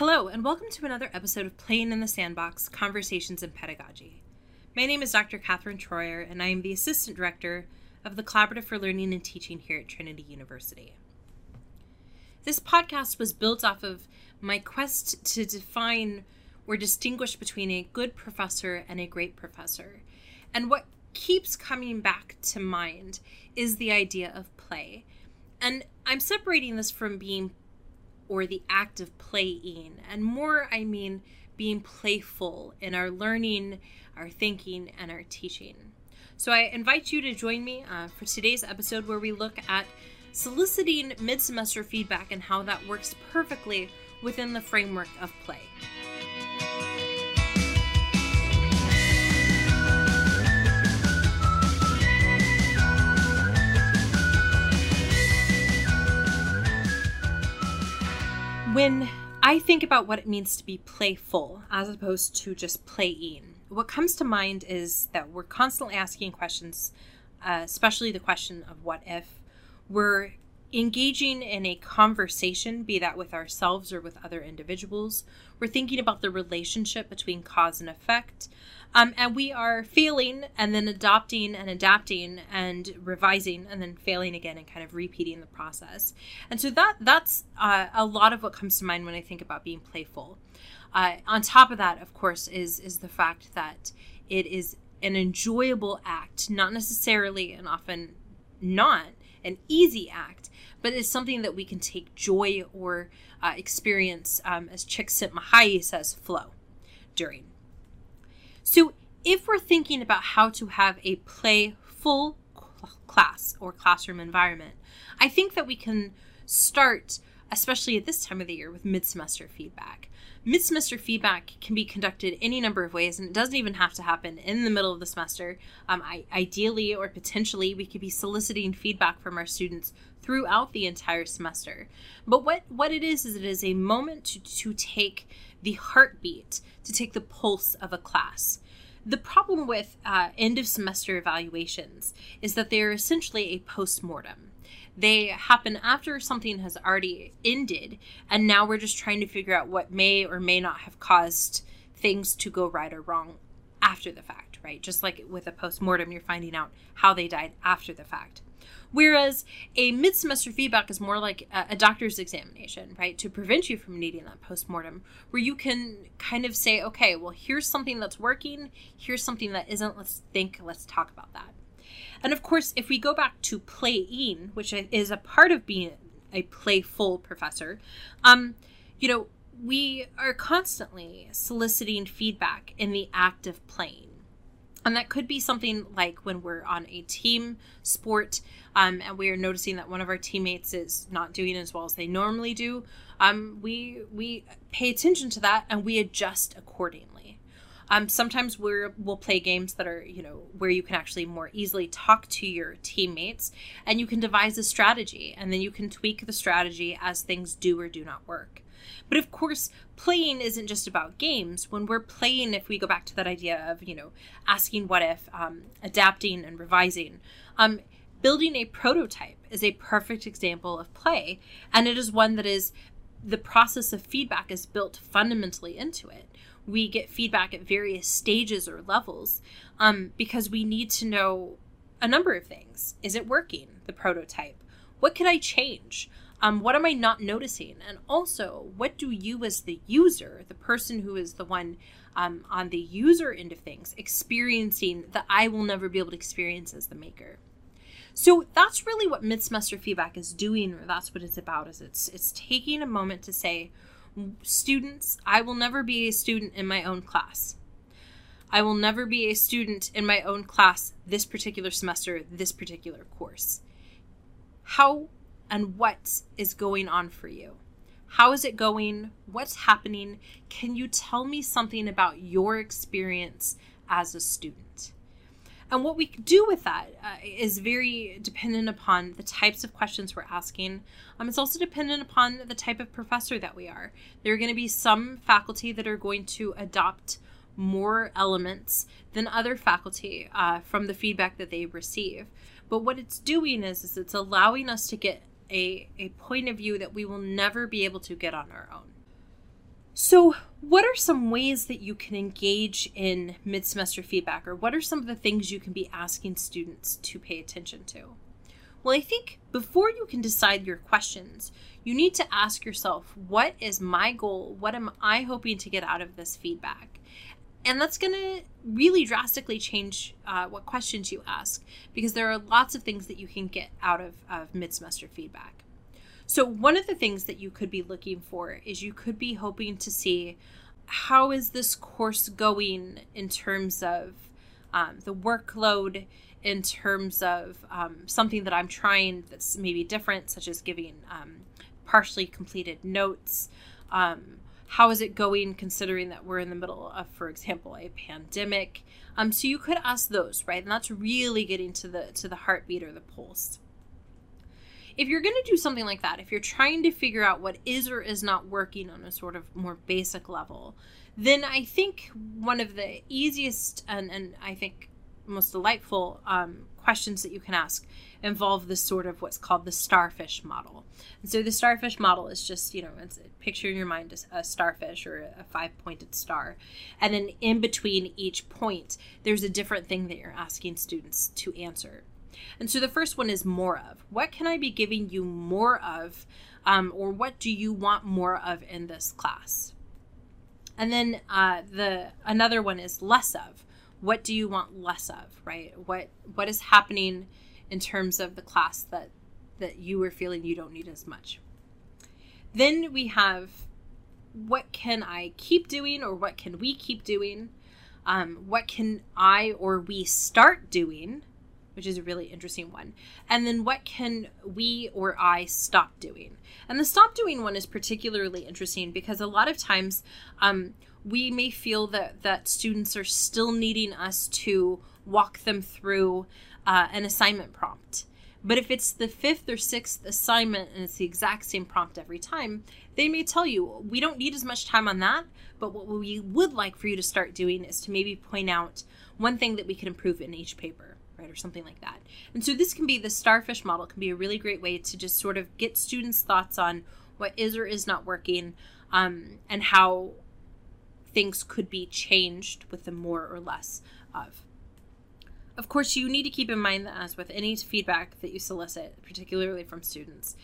Hello, and welcome to another episode of Playing in the Sandbox Conversations in Pedagogy. My name is Dr. Catherine Troyer, and I am the Assistant Director of the Collaborative for Learning and Teaching here at Trinity University. This podcast was built off of my quest to define or distinguish between a good professor and a great professor. And what keeps coming back to mind is the idea of play. And I'm separating this from being or the act of playing, and more, I mean being playful in our learning, our thinking, and our teaching. So I invite you to join me uh, for today's episode where we look at soliciting mid semester feedback and how that works perfectly within the framework of play. When I think about what it means to be playful as opposed to just playing, what comes to mind is that we're constantly asking questions, uh, especially the question of what if. We're engaging in a conversation, be that with ourselves or with other individuals. We're thinking about the relationship between cause and effect. Um, and we are failing and then adopting and adapting and revising and then failing again and kind of repeating the process. And so that that's uh, a lot of what comes to mind when I think about being playful. Uh, on top of that, of course, is is the fact that it is an enjoyable act, not necessarily and often not an easy act, but it's something that we can take joy or uh, experience, um, as Csikszentmihalyi says, flow during. So, if we're thinking about how to have a playful class or classroom environment, I think that we can start, especially at this time of the year, with mid semester feedback. Mid semester feedback can be conducted any number of ways, and it doesn't even have to happen in the middle of the semester. Um, I, ideally, or potentially, we could be soliciting feedback from our students throughout the entire semester. But what, what it is, is it is a moment to, to take the heartbeat, to take the pulse of a class. The problem with uh, end of semester evaluations is that they're essentially a post mortem. They happen after something has already ended, and now we're just trying to figure out what may or may not have caused things to go right or wrong after the fact, right? Just like with a post mortem, you're finding out how they died after the fact. Whereas a mid semester feedback is more like a, doctor's examination, right? To prevent you from needing that post mortem, where you can kind of say, okay, well, here's something that's working, here's something that isn't. Let's think, let's talk about that. And of course, if we go back to playing, which is a part of being a playful professor, um, you know, we are constantly soliciting feedback in the act of playing. And that could be something like when we're on a team sport um, and we are noticing that one of our teammates is not doing as well as they normally do. Um, we we pay attention to that and we adjust accordingly. Um, sometimes we're, we'll play games that are, you know, where you can actually more easily talk to your teammates and you can devise a strategy and then you can tweak the strategy as things do or do not work. But of course, playing isn't just about games. When we're playing, if we go back to that idea of, you know, asking what if, um, adapting and revising, um, building a prototype is a perfect example of play. And it is one that is the process of feedback is built fundamentally into it. We get feedback at various stages or levels um, because we need to know a number of things. Is it working, the prototype? What could I change? Um, what am I not noticing? And also, what do you, as the user, the person who is the one um, on the user end of things, experiencing that I will never be able to experience as the maker? So that's really what mid semester feedback is doing, or that's what it's about. Is it's it's taking a moment to say, students, I will never be a student in my own class. I will never be a student in my own class this particular semester, this particular course. How and what is going on for you. How is it going? What's happening? Can you tell me something about your experience as a student? And what we do with that uh, is very dependent upon the types of questions we're asking. Um, it's also dependent upon the type of professor that we are. There are going to be some faculty that are going to adopt more elements than other faculty uh, from the feedback that they receive. But what it's doing is, is it's allowing us to get a, a point of view that we will never be able to get on our own. So, what are some ways that you can engage in mid semester feedback, or what are some of the things you can be asking students to pay attention to? Well, I think before you can decide your questions, you need to ask yourself what is my goal? What am I hoping to get out of this feedback? And that's going to really drastically change uh, what questions you ask because there are lots of things that you can get out of, of mid semester feedback. So, one of the things that you could be looking for is you could be hoping to see how is this course going in terms of um, the workload, in terms of um, something that I'm trying that's maybe different, such as giving um, partially completed notes. Um, how is it going considering that we're in the middle of, for example, a pandemic? Um, so you could ask those, right? And that's really getting to the to the heartbeat or the pulse. If you're going to do something like that, if you're trying to figure out what is or is not working on a sort of more basic level, then I think one of the easiest and, and I think most delightful um, questions that you can ask involve this sort of what's called the starfish model. And so the starfish model is just, you know, it's a picture in your mind a, starfish or a five pointed star. And then in between each point, there's a different thing that you're asking students to answer. And so the first one is more of. What can I be giving you more of? Um, or what do you want more of in this class? And then uh, the another one is less of what do you want less of right what what is happening in terms of the class that that you are feeling you don't need as much then we have what can i keep doing or what can we keep doing um, what can i or we start doing which is a really interesting one. And then what can we or i stop doing? And the stop doing one is particularly interesting because a lot of times um, we may feel that that students are still needing us to walk them through uh, an assignment prompt. But if it's the fifth or sixth assignment and it's the exact same prompt every time, they may tell you, we don't need as much time on that, but what we would like for you to start doing is to maybe point out one thing that we can improve in each paper, or something like that. And so this can be the starfish model, can be a really great way to just sort of get students' thoughts on what is or is not working um, and how things could be changed with the more or less of. Of course, you need to keep in mind that, as with any feedback that you solicit, particularly from students,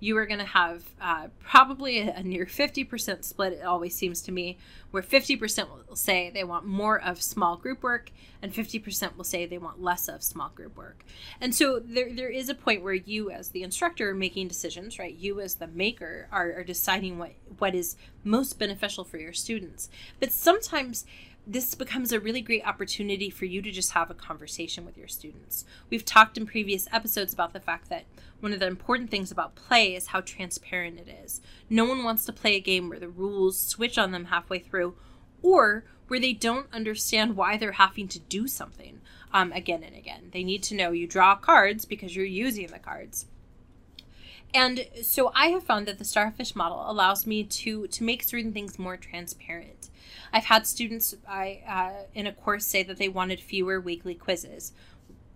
you are going to have uh, probably a, near 50% split, it always seems to me, where 50% will say they want more of small group work and 50% will say they want less of small group work. And so there, there is a point where you, as the instructor, are making decisions, right? You, as the maker, are, are deciding what, what is most beneficial for your students. But sometimes this becomes a really great opportunity for you to just have a conversation with your students. We've talked in previous episodes about the fact that one of the important things about play is how transparent it is. No one wants to play a game where the rules switch on them halfway through or where they don't understand why they're having to do something um, again and again. They need to know you draw cards because you're using the cards. And so I have found that the starfish model allows me to to make certain things more transparent. I've had students I uh, in a course say that they wanted fewer weekly quizzes,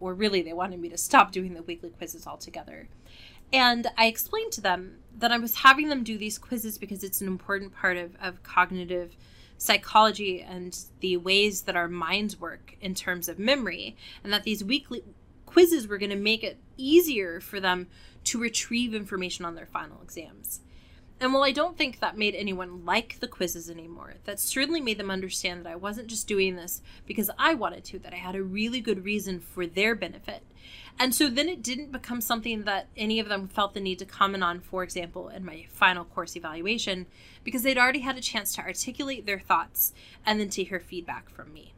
or really they wanted me to stop doing the weekly quizzes altogether. And I explained to them that I was having them do these quizzes because it's an important part of, of cognitive psychology and the ways that our minds work in terms of memory, and that these weekly quizzes were going to make it easier for them to retrieve information on their final exams. And while I don't think that made anyone like the quizzes anymore, that certainly made them understand that I wasn't just doing this because I wanted to, that I had a really good reason for their benefit. And so then it didn't become something that any of them felt the need to comment on, for example, in my final course evaluation, because they'd already had a chance to articulate their thoughts and then to hear feedback from me.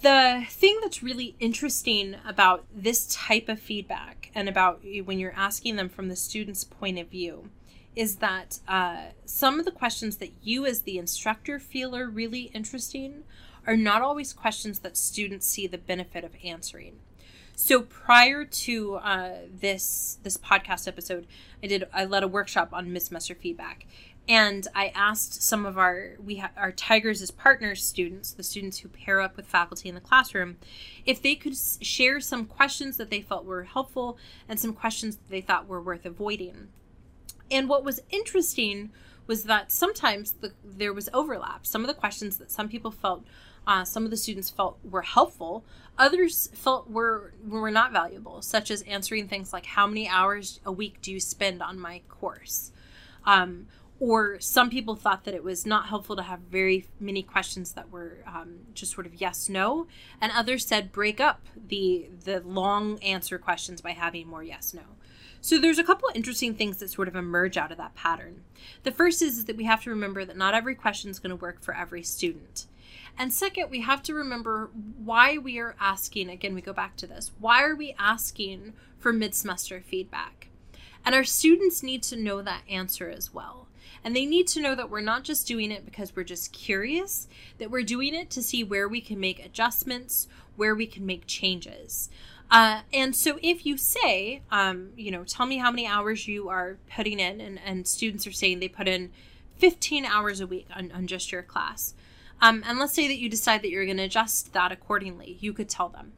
The thing that's really interesting about this type of feedback and about when you're asking them from the student's point of view is that uh, some of the questions that you as the instructor feel are really interesting are not always questions that students see the benefit of answering. So prior to uh, this this podcast episode, I did I led a workshop on mid semester feedback, and I asked some of our we ha- our Tigers as partners students, the students who pair up with faculty in the classroom, if they could share some questions that they felt were helpful and some questions that they thought were worth avoiding. And what was interesting was that sometimes the, there was overlap. Some of the questions that some people felt, uh, some of the students felt were helpful, others felt were were not valuable, such as answering things like, "How many hours a week do you spend on my course?" Um, or some people thought that it was not helpful to have very many questions that were um, just sort of yes no and others said break up the the long answer questions by having more yes no so there's a couple interesting things that sort of emerge out of that pattern. The first is, is that we have to remember that not every question is going to work for every student. And second we have to remember why we are asking again we go back to this why are we asking for mid-semester feedback? And our students need to know that answer as well. And they need to know that we're not just doing it because we're just curious, that we're doing it to see where we can make adjustments, where we can make changes. Uh, and so if you say, um, you know, tell me how many hours you are putting in, and, and students are saying they put in 15 hours a week on, on just your class. Um, and let's say that you decide that you're going to adjust that accordingly. You could tell them,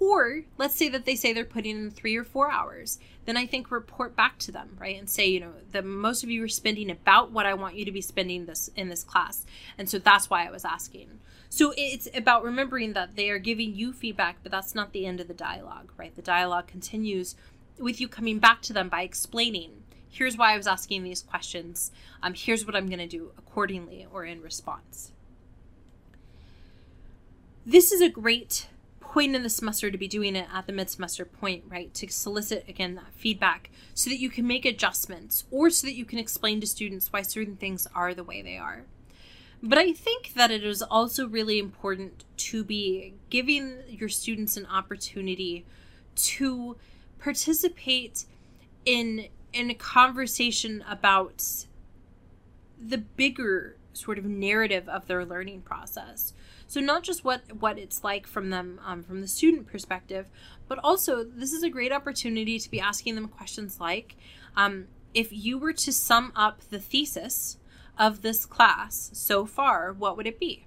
or let's say that they say they're putting in three or four hours. Then I think report back to them, right? And say, you know, the most of you are spending about what I want you to be spending this in this class. And so that's why I was asking. So it's about remembering that they are giving you feedback, but that's not the end of the dialogue, right? The dialogue continues with you coming back to them by explaining here's why I was asking these questions. Um, here's what I'm going to do accordingly or in response. This is a great point in the semester to be doing it at the mid semester point, right? To solicit again that feedback so that you can make adjustments or so that you can explain to students why certain things are the way they are. But I think that it is also really important to be giving your students an opportunity to participate in in a conversation about the bigger sort of narrative of their learning process. So not just what what it's like from them um, from the student perspective, but also this is a great opportunity to be asking them questions like, um, if you were to sum up the thesis of this class so far, what would it be?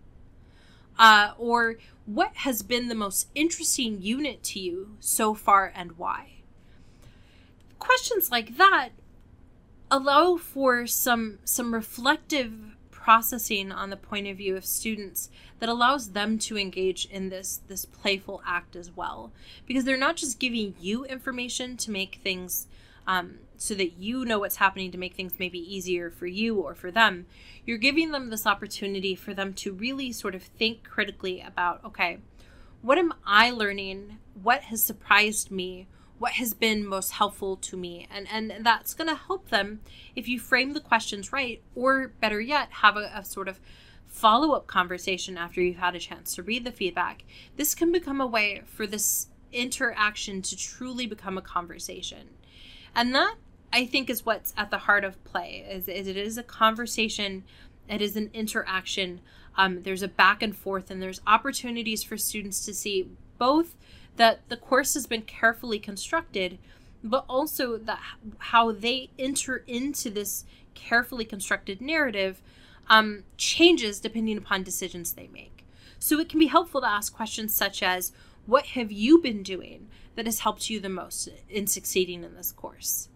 Uh, or what has been the most interesting unit to you so far and why? Questions like that allow for some some reflective processing on the point of view of students that allows them to engage in this this playful act as well because they're not just giving you information to make things um, so that you know what's happening to make things maybe easier for you or for them you're giving them this opportunity for them to really sort of think critically about okay what am i learning? What has surprised me? What has been most helpful to me? And and that's going to help them if you frame the questions right or better yet have a, a sort of follow-up conversation after you've had a chance to read the feedback. This can become a way for this interaction to truly become a conversation and that i think is what's at the heart of play is, is it is a conversation it is an interaction um, there's a back and forth and there's opportunities for students to see both that the course has been carefully constructed, but also that how they enter into this carefully constructed narrative um, changes depending upon decisions they make. So it can be helpful to ask questions such as, What have you been doing that has helped you the most in succeeding in this course?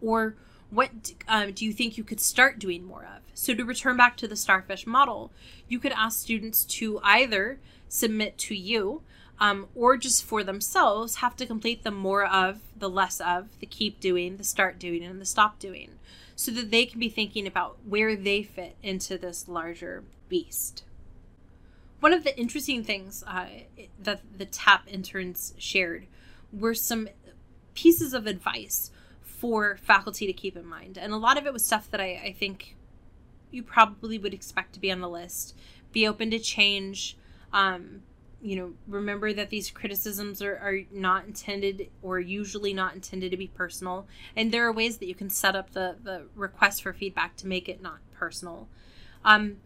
Or what um, do you think you could start doing more of? So, to return back to the starfish model, you could ask students to either submit to you um, or just for themselves have to complete the more of, the less of, the keep doing, the start doing, and the stop doing, so that they can be thinking about where they fit into this larger beast. One of the interesting things uh, that the TAP interns shared were some pieces of advice for faculty to keep in mind. And a lot of it was stuff that I, I think you probably would expect to be on the list. Be open to change, um, you know, remember that these criticisms are, are not intended or usually not intended to be personal. And there are ways that you can set up the, the request for feedback to make it not personal. Um,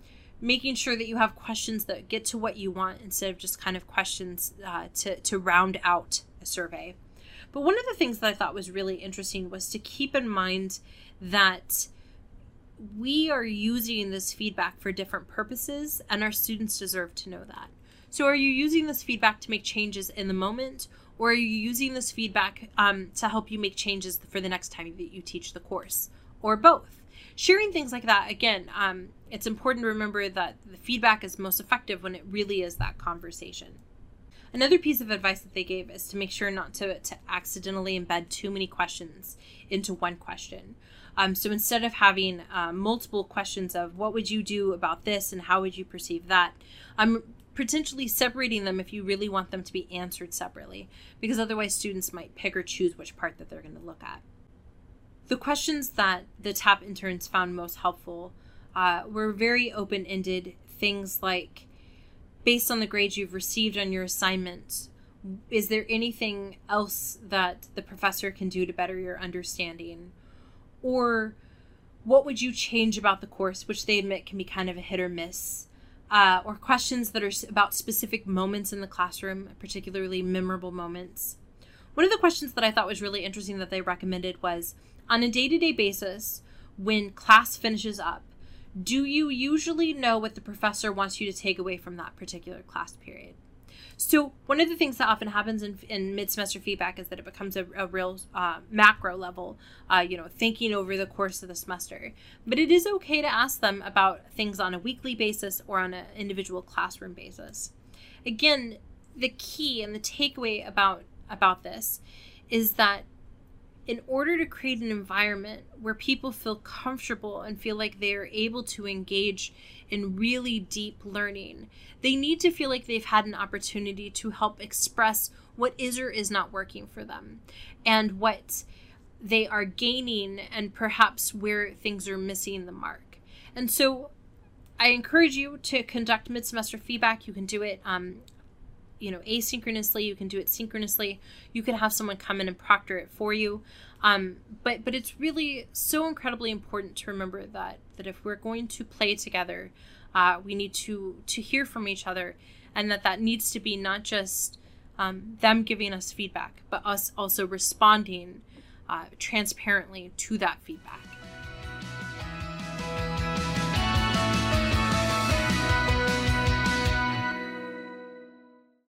making sure that you have questions that get to what you want instead of just kind of questions uh, to, to round out a survey. But one of the things that I thought was really interesting was to keep in mind that we are using this feedback for different purposes, and our students deserve to know that. So, are you using this feedback to make changes in the moment, or are you using this feedback um, to help you make changes for the next time that you teach the course, or both? Sharing things like that, again, um, it's important to remember that the feedback is most effective when it really is that conversation. Another piece of advice that they gave is to make sure not to, to accidentally embed too many questions into one question. Um, so instead of having uh, multiple questions of what would you do about this and how would you perceive that, I'm potentially separating them if you really want them to be answered separately, because otherwise students might pick or choose which part that they're going to look at. The questions that the TAP interns found most helpful uh, were very open ended things like based on the grades you've received on your assignment, is there anything else that the professor can do to better your understanding? Or what would you change about the course, which they admit can be kind of a hit or miss? Uh, or questions that are about specific moments in the classroom, particularly memorable moments. One of the questions that I thought was really interesting that they recommended was on a day to day basis, when class finishes up, do you usually know what the professor wants you to take away from that particular class period? So, one of the things that often happens in, in mid semester feedback is that it becomes a, a real uh, macro level, uh, you know, thinking over the course of the semester. But it is okay to ask them about things on a weekly basis or on an individual classroom basis. Again, the key and the takeaway about about this is that in order to create an environment where people feel comfortable and feel like they are able to engage in really deep learning, they need to feel like they've had an opportunity to help express what is or is not working for them and what they are gaining and perhaps where things are missing the mark. And so I encourage you to conduct mid semester feedback. You can do it um, you know asynchronously you can do it synchronously. You can have someone come in and proctor it for you. Um, but but it's really so incredibly important to remember that that if we're going to play together uh, we need to to hear from each other and that that needs to be not just um, them giving us feedback but us also responding uh, transparently to that feedback